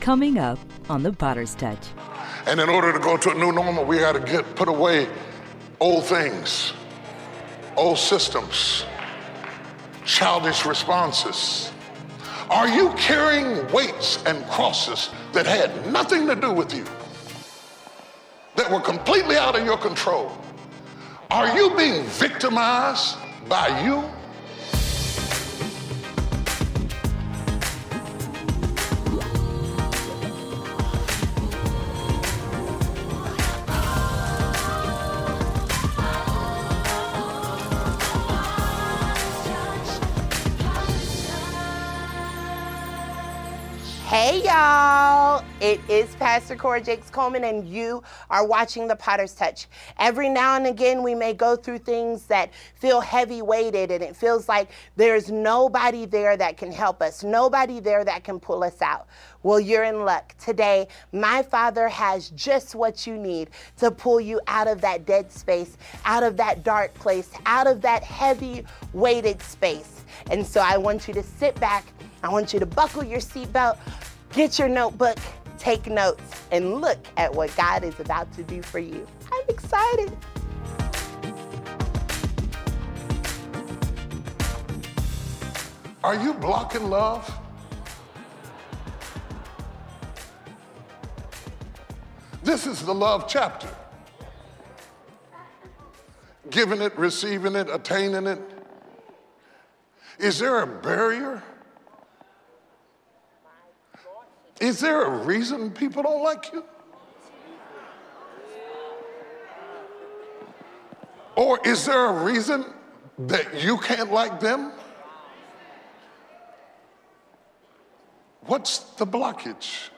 Coming up on The Potter's Touch. And in order to go to a new normal, we got to get put away old things, old systems, childish responses. Are you carrying weights and crosses that had nothing to do with you? That were completely out of your control? Are you being victimized by you? It is Pastor Cora Jakes Coleman, and you are watching The Potter's Touch. Every now and again, we may go through things that feel heavy weighted, and it feels like there's nobody there that can help us, nobody there that can pull us out. Well, you're in luck. Today, my Father has just what you need to pull you out of that dead space, out of that dark place, out of that heavy weighted space. And so I want you to sit back. I want you to buckle your seatbelt, get your notebook, take notes, and look at what God is about to do for you. I'm excited. Are you blocking love? This is the love chapter. Giving it, receiving it, attaining it. Is there a barrier? Is there a reason people don't like you? Or is there a reason that you can't like them? What's the blockage?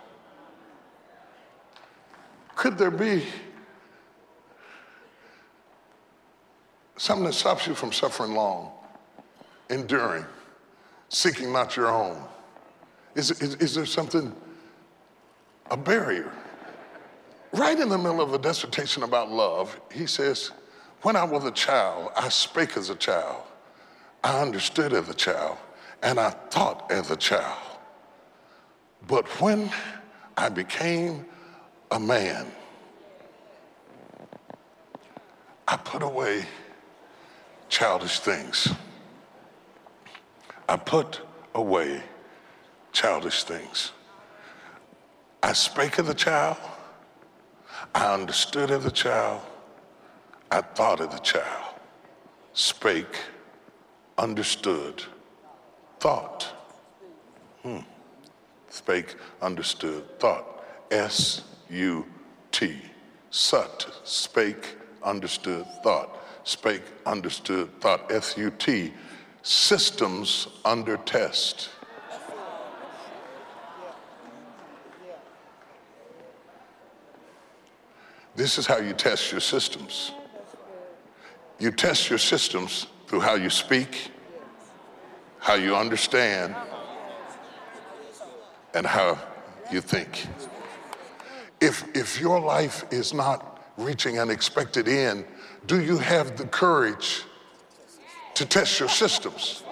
Could there be something that stops you from suffering long, enduring, seeking not your own? Is, is, is there something, a barrier? Right in the middle of a dissertation about love, he says, When I was a child, I spake as a child, I understood as a child, and I thought as a child. But when I became a man, I put away childish things. I put away childish things. I spake of the child. I understood of the child. I thought of the child. Spake, understood, thought. Hmm. Spake, understood, thought. S U T. Sut. Spake, understood, thought. Spake, understood, thought. S U T. Systems under test. This is how you test your systems. You test your systems through how you speak, how you understand, and how you think. If, if your life is not reaching an expected end, do you have the courage to test your systems?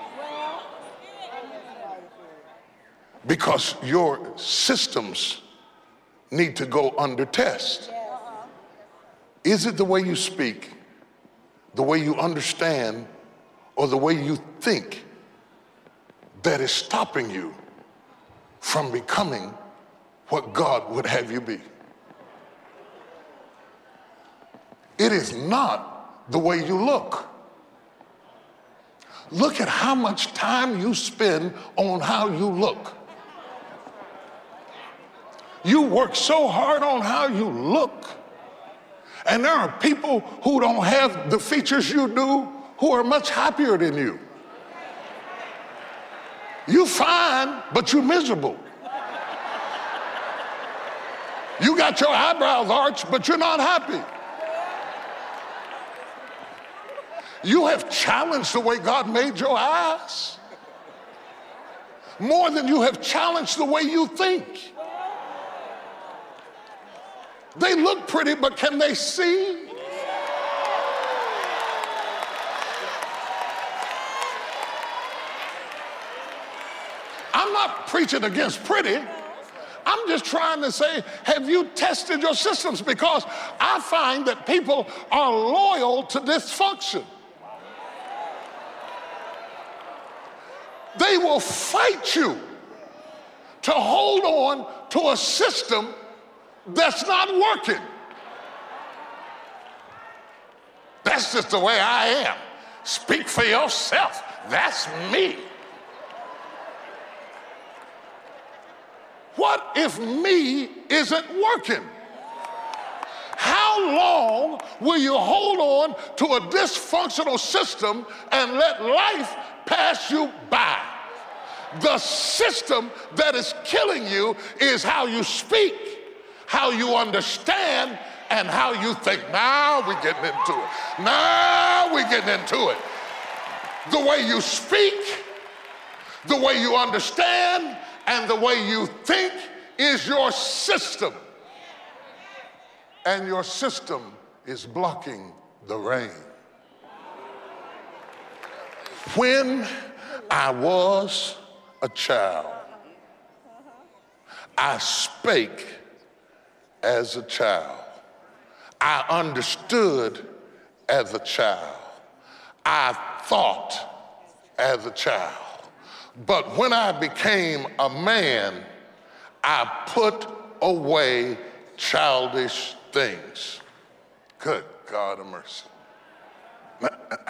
Because your systems need to go under test. Is it the way you speak, the way you understand, or the way you think that is stopping you from becoming what God would have you be? It is not the way you look. Look at how much time you spend on how you look. You work so hard on how you look. And there are people who don't have the features you do who are much happier than you. You're fine, but you're miserable. You got your eyebrows arched, but you're not happy. You have challenged the way God made your eyes more than you have challenged the way you think. They look pretty, but can they see? I'm not preaching against pretty. I'm just trying to say, have you tested your systems? Because I find that people are loyal to dysfunction. They will fight you to hold on to a system that's not working. That's just the way I am. Speak for yourself. That's me. What if me isn't working? How long will you hold on to a dysfunctional system and let life pass you by? The system that is killing you is how you speak, how you understand, and how you think. Now we're getting into it. Now we're getting into it. The way you speak, the way you understand, and the way you think is your system. And your system is blocking the rain. When I was a child, I spake as a child. I understood as a child. I thought as a child. But when I became a man, I put away childish things. Good God of mercy.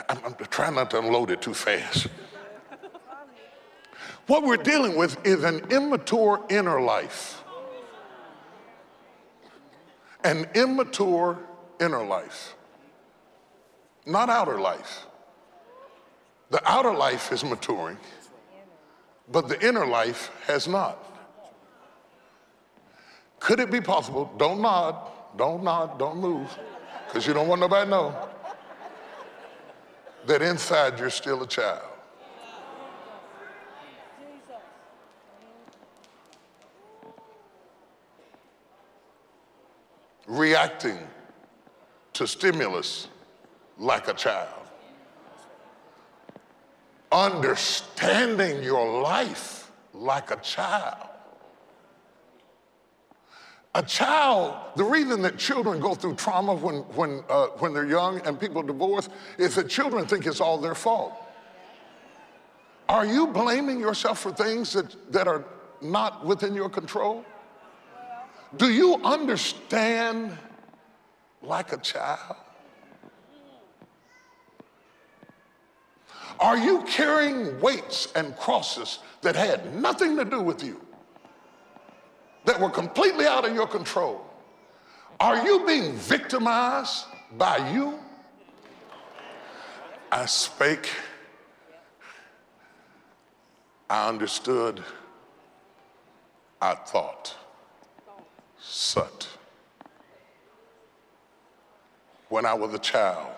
I'm trying not to unload it too fast. What we're dealing with is an immature inner life. An immature inner life, not outer life. The outer life is maturing but the inner life has not. Could it be possible? Don't nod, don't nod, don't move, because you don't want nobody to know that inside you're still a child. Reacting to stimulus like a child understanding your life like a child. A child, the reason that children go through trauma when, when, uh, when they're young and people divorce is that children think it's all their fault. Are you blaming yourself for things that, that are not within your control? Do you understand like a child? Are you carrying weights and crosses that had nothing to do with you, that were completely out of your control? Are you being victimized by you? I spake, I understood, I thought. Sut. When I was a child,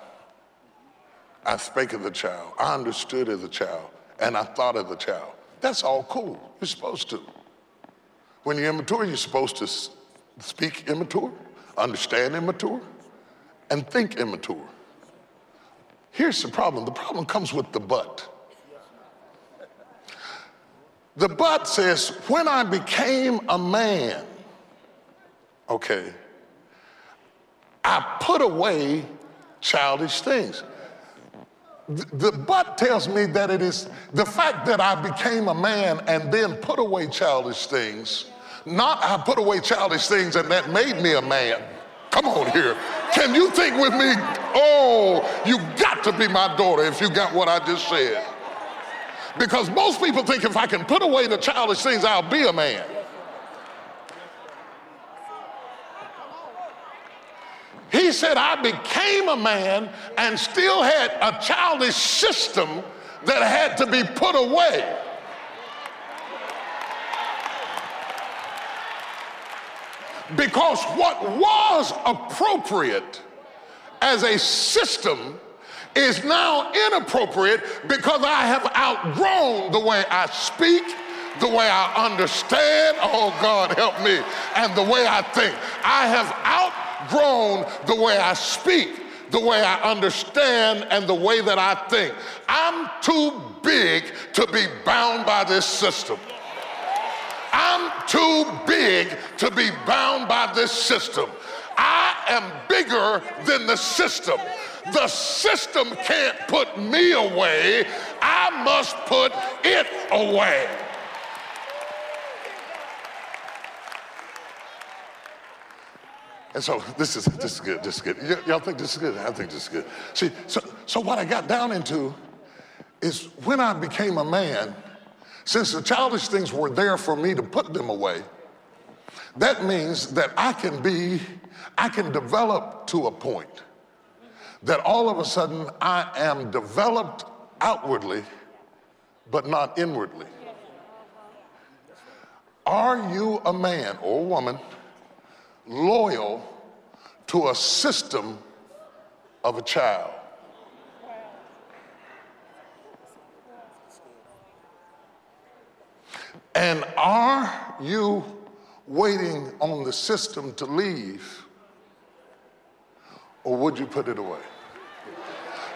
I spake as a child. I understood as a child. And I thought as a child. That's all cool. You're supposed to. When you're immature, you're supposed to speak immature, understand immature, and think immature. Here's the problem the problem comes with the but. The but says, when I became a man, okay, I put away childish things the but tells me that it is the fact that I became a man and then put away childish things, not I put away childish things and that made me a man. Come on here. Can you think with me? Oh, you got to be my daughter if you got what I just said. Because most people think if I can put away the childish things, I'll be a man. He said, I became a man and still had a childish system that had to be put away. Because what was appropriate as a system is now inappropriate because I have outgrown the way I speak, the way I understand, oh God help me, and the way I think. I have out grown the way I speak, the way I understand, and the way that I think. I'm too big to be bound by this system. I'm too big to be bound by this system. I am bigger than the system. The system can't put me away. I must put it away. And so this is this is good. This is good. Y- y'all think this is good? I think this is good. See, so so what I got down into is when I became a man, since the childish things were there for me to put them away, that means that I can be, I can develop to a point that all of a sudden I am developed outwardly, but not inwardly. Are you a man or a woman loyal to a system of a child? And are you waiting on the system to leave, or would you put it away?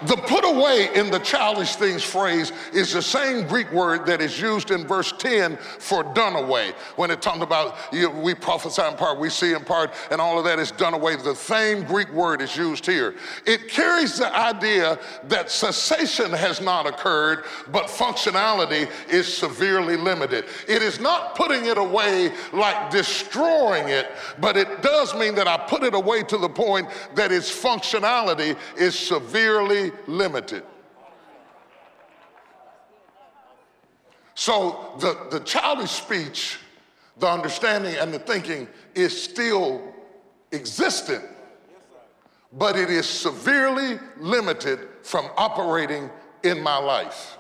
The put away in the childish things phrase is the same Greek word that is used in verse 10 for done away. When it talks about you we prophesy in part, we see in part, and all of that is done away. The same Greek word is used here. It carries the idea that cessation has not occurred, but functionality is severely limited. It is not putting it away like destroying it, but it does mean that I put it away to the point that its functionality is limited. So the, the childish speech, the understanding, and the thinking is still existent, but it is severely limited from operating in my life.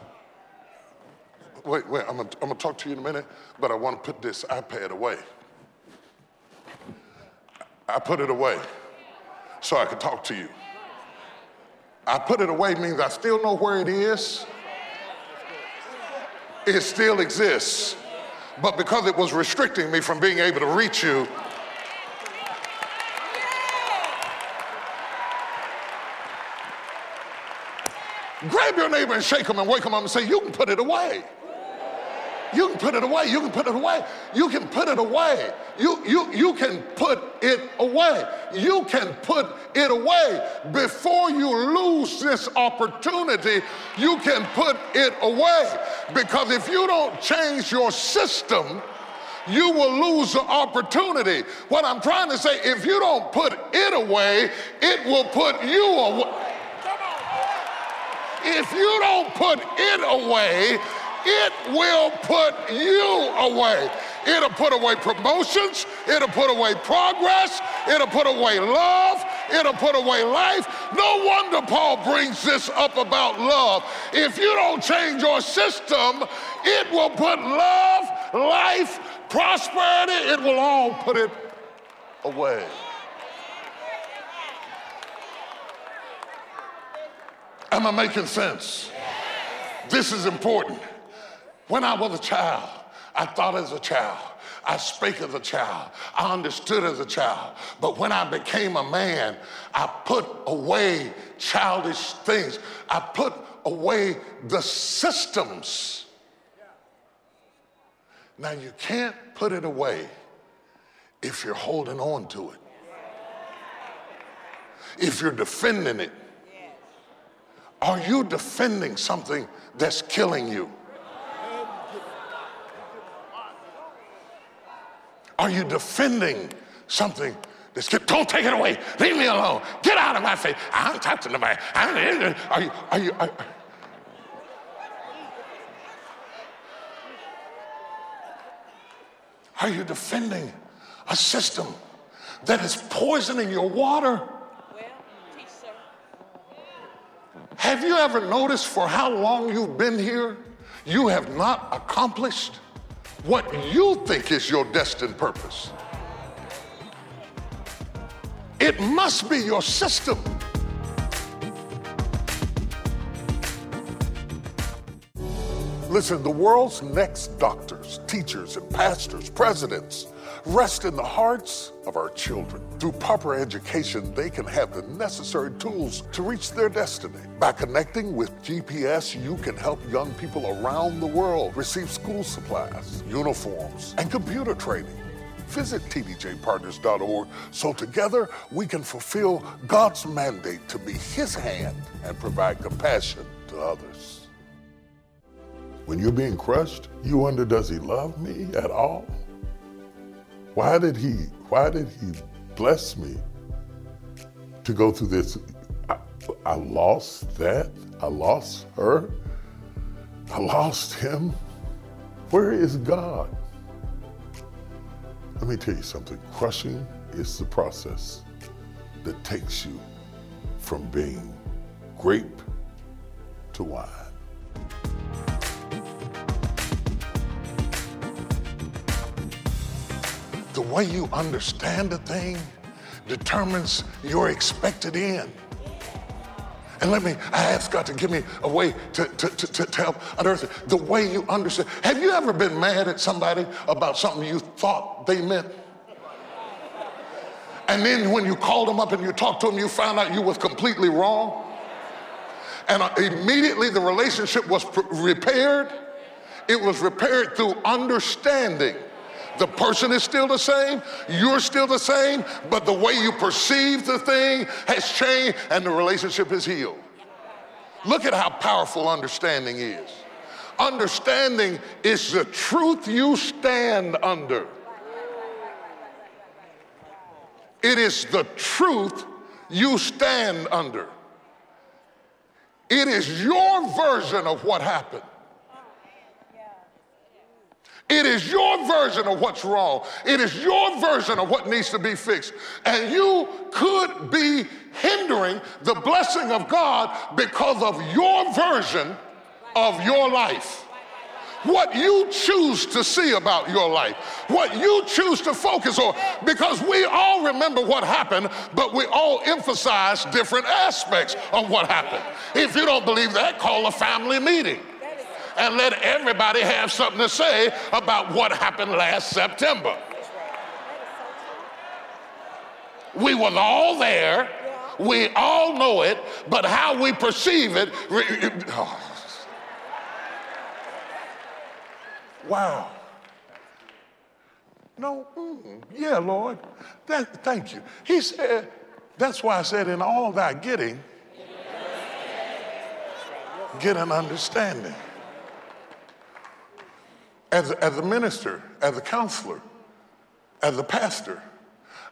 Wait, wait, I'm gonna, I'm gonna talk to you in a minute, but I wanna put this iPad away. I put it away so I could talk to you. I put it away means I still know where it is. It still exists. But because it was restricting me from being able to reach you, grab your neighbor and shake him and wake him up and say, You can put it away. You can put it away. You can put it away. You can put it away. You, you, you can put it away. You can put it away. Before you lose this opportunity, you can put it away. Because if you don't change your system, you will lose the opportunity. What I'm trying to say, if you don't put it away, it will put you away. If you don't put it away, it will put you away. It'll put away promotions. It'll put away progress. It'll put away love. It'll put away life. No wonder Paul brings this up about love. If you don't change your system, it will put love, life, prosperity, it will all put it away. Am I making sense? This is important. When I was a child, I thought as a child. I spake as a child. I understood as a child. But when I became a man, I put away childish things. I put away the systems. Now, you can't put it away if you're holding on to it, if you're defending it. Are you defending something that's killing you? Are you defending something that's don't take it away. Leave me alone. Get out of my face. I'm touching nobody. I'm, are you, are you, are, are you defending a system that is poisoning your water? Have you ever noticed for how long you've been here, you have not accomplished what you think is your destined purpose? It must be your system. Listen, the world's next doctors, teachers, and pastors, presidents, rest in the hearts of our children. Through proper education, they can have the necessary tools to reach their destiny. By connecting with GPS, you can help young people around the world receive school supplies, uniforms, and computer training. Visit tdjpartners.org so together we can fulfill God's mandate to be His hand and provide compassion to others. When you're being crushed, you wonder, does He love me at all? Why did He, why did He bless me to go through this? I, I lost that. I lost her. I lost him. Where is God? Let me tell you something crushing is the process that takes you from being grape to wine. The way you understand a thing determines your expected end. And let me, I ask God to give me a way to, to, to, to help unearth. The way you understand. Have you ever been mad at somebody about something you thought they meant? And then when you called them up and you talked to them, you found out you was completely wrong. And uh, immediately the relationship was repaired. It was repaired through understanding. The person is still the same, you're still the same, but the way you perceive the thing has changed and the relationship is healed. Look at how powerful understanding is. Understanding is the truth you stand under. It is the truth you stand under. It is your version of what happened. It is your version of what's wrong. It is your version of what needs to be fixed. And you could be hindering the blessing of God because of your version of your life. What you choose to see about your life, what you choose to focus on, because we all remember what happened, but we all emphasize different aspects of what happened. If you don't believe that, call a family meeting and let everybody have something to say about what happened last September. We were all there. We all know it, but how we perceive it. Oh. Wow. No, mm, yeah, Lord. That, thank you. He said, that's why I said, in all thy getting, get an understanding as, as a minister, as a counselor, as a pastor,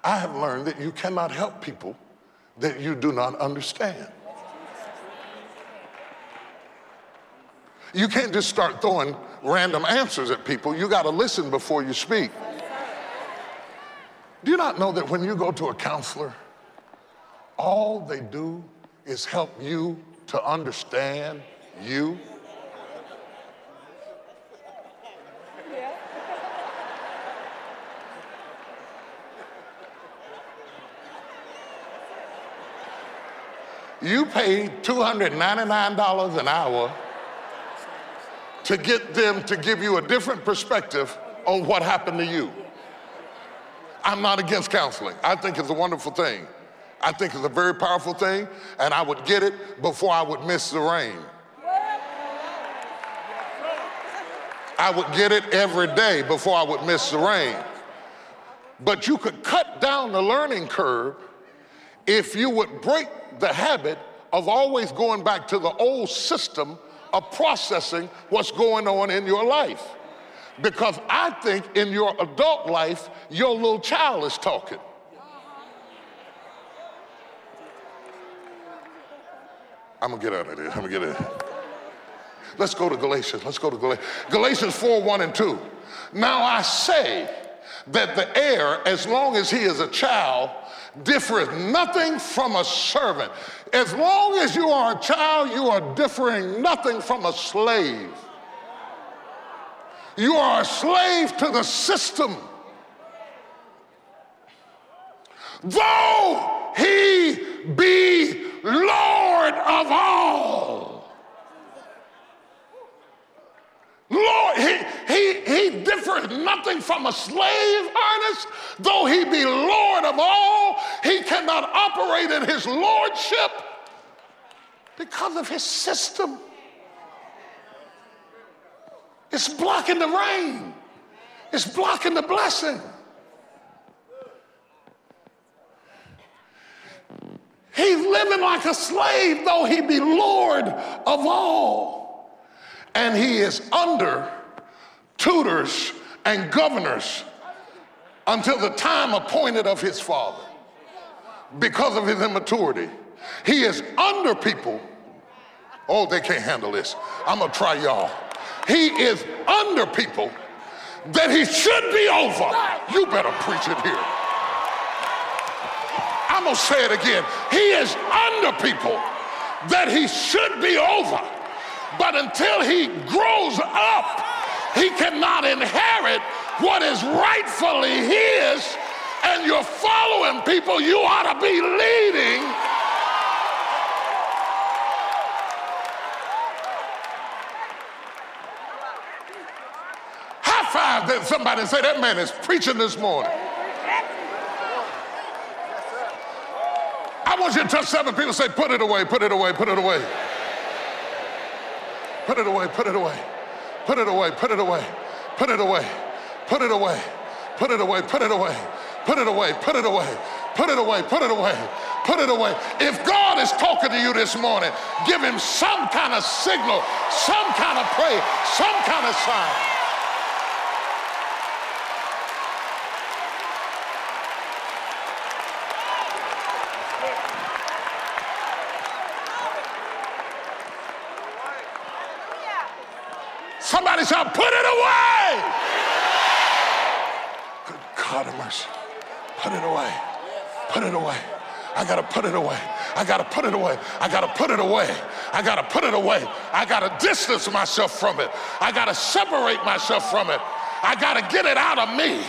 I have learned that you cannot help people that you do not understand. You can't just start throwing random answers at people. You got to listen before you speak. Do you not know that when you go to a counselor, all they do is help you to understand you? You paid $299 an hour to get them to give you a different perspective on what happened to you. I'm not against counseling. I think it's a wonderful thing. I think it's a very powerful thing, and I would get it before I would miss the rain. I would get it every day before I would miss the rain. But you could cut down the learning curve if you would break the habit of always going back to the old system of processing what's going on in your life. Because I think in your adult life, your little child is talking. I'm gonna get out of there. I'm gonna get in. Let's go to Galatians. Let's go to Galatians. Galatians 4 1 and 2. Now I say that the heir, as long as he is a child, differeth nothing from a servant. As long as you are a child, you are differing nothing from a slave. You are a slave to the system. Though he be Lord of all. Lord, he, he, he differs nothing from a slave, Ernest, though he be Lord of all, he cannot operate in his lordship because of his system. It's blocking the rain. It's blocking the blessing. He's living like a slave, though he be Lord of all. And he is under tutors and governors until the time appointed of his father because of his immaturity. He is under people. Oh, they can't handle this. I'm gonna try y'all. He is under people that he should be over. You better preach it here. I'm gonna say it again. He is under people that he should be over. But until he grows up, he cannot inherit what is rightfully his. And you're following people you ought to be leading. High five that somebody say that man is preaching this morning. I want you to touch seven people say, put it away, put it away, put it away. Put it away, put it away. Put it away, put it away. Put it away. Put it away. Put it away, put it away. Put it away, put it away. Put it away, put it away. Put it away. If God is talking to you this morning, give him some kind of signal, some kind of prayer, some kind of sign. Somebody shout, put it away. Good God of mercy. Put it away. Put it away. I gotta put it away. I gotta put it away. I gotta put it away. I gotta put it away. I gotta distance myself from it. I gotta separate myself from it. I gotta get it out of me.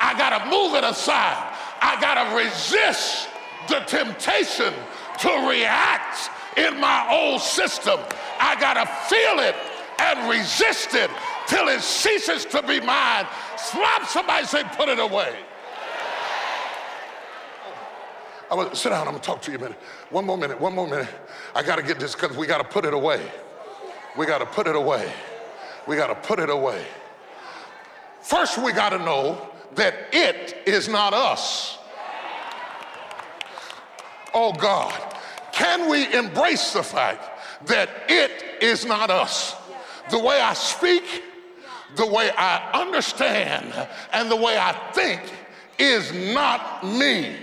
I gotta move it aside. I gotta resist the temptation to react in my old system. I gotta feel it and resist it till it ceases to be mine. Slap somebody, say, put it away. I was, sit down, I'm gonna talk to you a minute. One more minute, one more minute. I gotta get this because we gotta put it away. We gotta put it away. We gotta put it away. First, we gotta know that it is not us. Oh God, can we embrace the fact that it is not us? The way I speak, the way I understand, and the way I think is not me.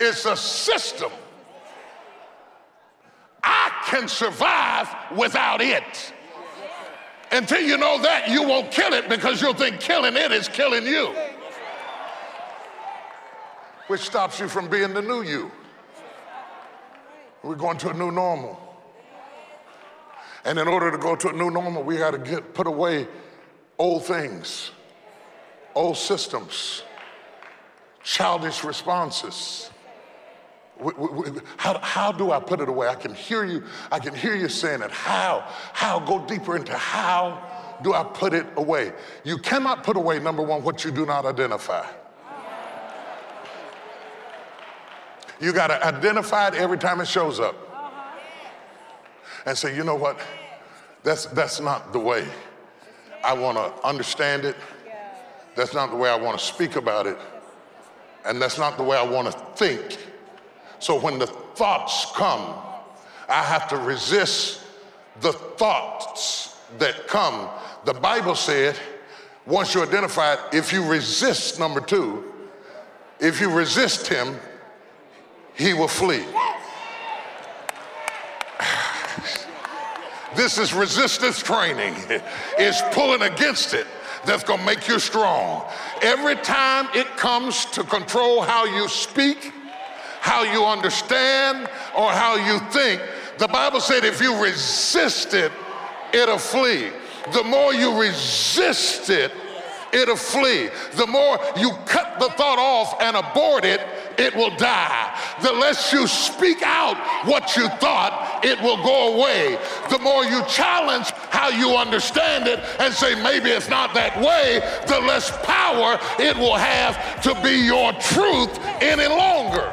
It's a system. I can survive without it. Until you know that, you won't kill it because you'll think killing it is killing you. Which stops you from being the new you. We're going to a new normal. And in order to go to a new normal, we got to get put away old things, old systems, childish responses. How, how do I put it away? I can hear you. I can hear you saying it. How? How? Go deeper into how do I put it away? You cannot put away, number one, what you do not identify. You got to identify it every time it shows up and say, you know what? That's, that's not the way I want to understand it. That's not the way I want to speak about it. And that's not the way I want to think. So when the thoughts come, I have to resist the thoughts that come. The Bible said, once you identify it, if you resist, number two, if you resist him, he will flee. This is resistance training. It's pulling against it that's to make you strong. Every time it comes to control how you speak, how you understand, or how you think, the Bible said if you resist it, it'll flee. The more you resist it, it'll flee. The more you cut the thought off and abort it, it will die. The less you speak out what you thought, it will go away. the more you challenge how you understand it and say, maybe it's not that way, the less power it will have to be your truth any longer.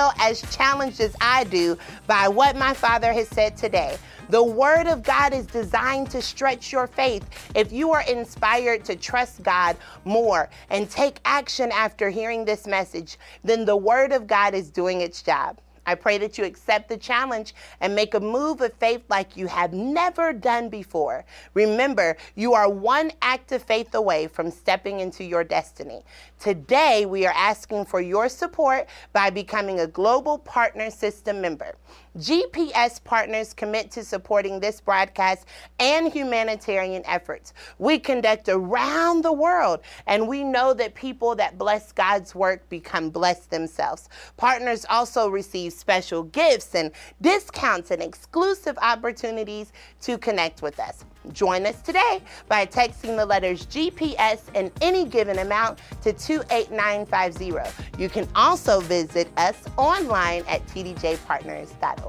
Feel as challenged as I do by what my father has said today. The Word of God is designed to stretch your faith. If you are inspired to trust God more and take action after hearing this message, then the Word of God is doing its job. I pray that you accept the challenge and make a move of faith like you have never done before. Remember, you are one act of faith away from stepping into your destiny. Today, we are asking for your support by becoming a Global Partner System member. GPS partners commit to supporting this broadcast and humanitarian efforts. We conduct around the world, and we know that people that bless God's work become blessed themselves. Partners also receive special gifts and discounts and exclusive opportunities to connect with us. Join us today by texting the letters GPS in any given amount to 28950. You can also visit us online at tdjpartners.org.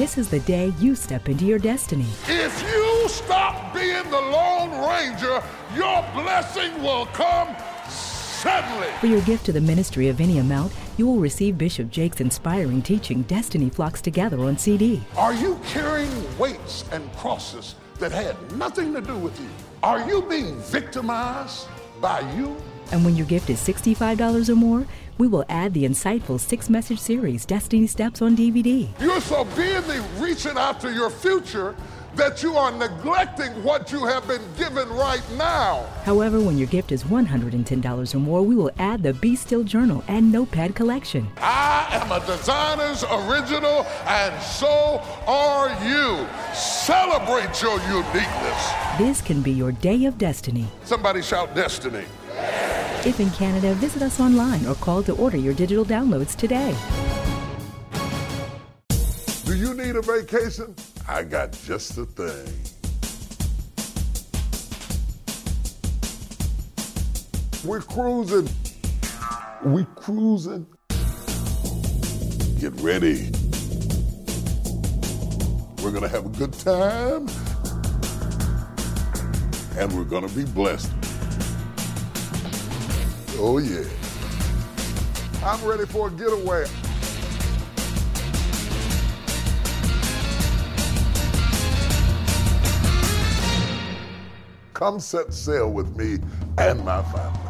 This is the day you step into your destiny. If you stop being the Lone Ranger, your blessing will come suddenly. For your gift to the ministry of any amount, you will receive Bishop Jakes' inspiring teaching, Destiny Flocks Together, on CD. Are you carrying weights and crosses that had nothing to do with you? Are you being victimized by you? And when your gift is $65 or more, we will add the insightful six message series, Destiny Steps, on DVD. You're so busy reaching after your future that you are neglecting what you have been given right now. However, when your gift is $110 or more, we will add the Be Still Journal and Notepad collection. I am a designer's original, and so are you. Celebrate your uniqueness. This can be your day of destiny. Somebody shout destiny. If in Canada, visit us online or call to order your digital downloads today. Do you need a vacation? I got just the thing. We're cruising. We cruising. Get ready. We're gonna have a good time. And we're gonna be blessed. Oh yeah. I'm ready for a getaway. Come set sail with me and my family.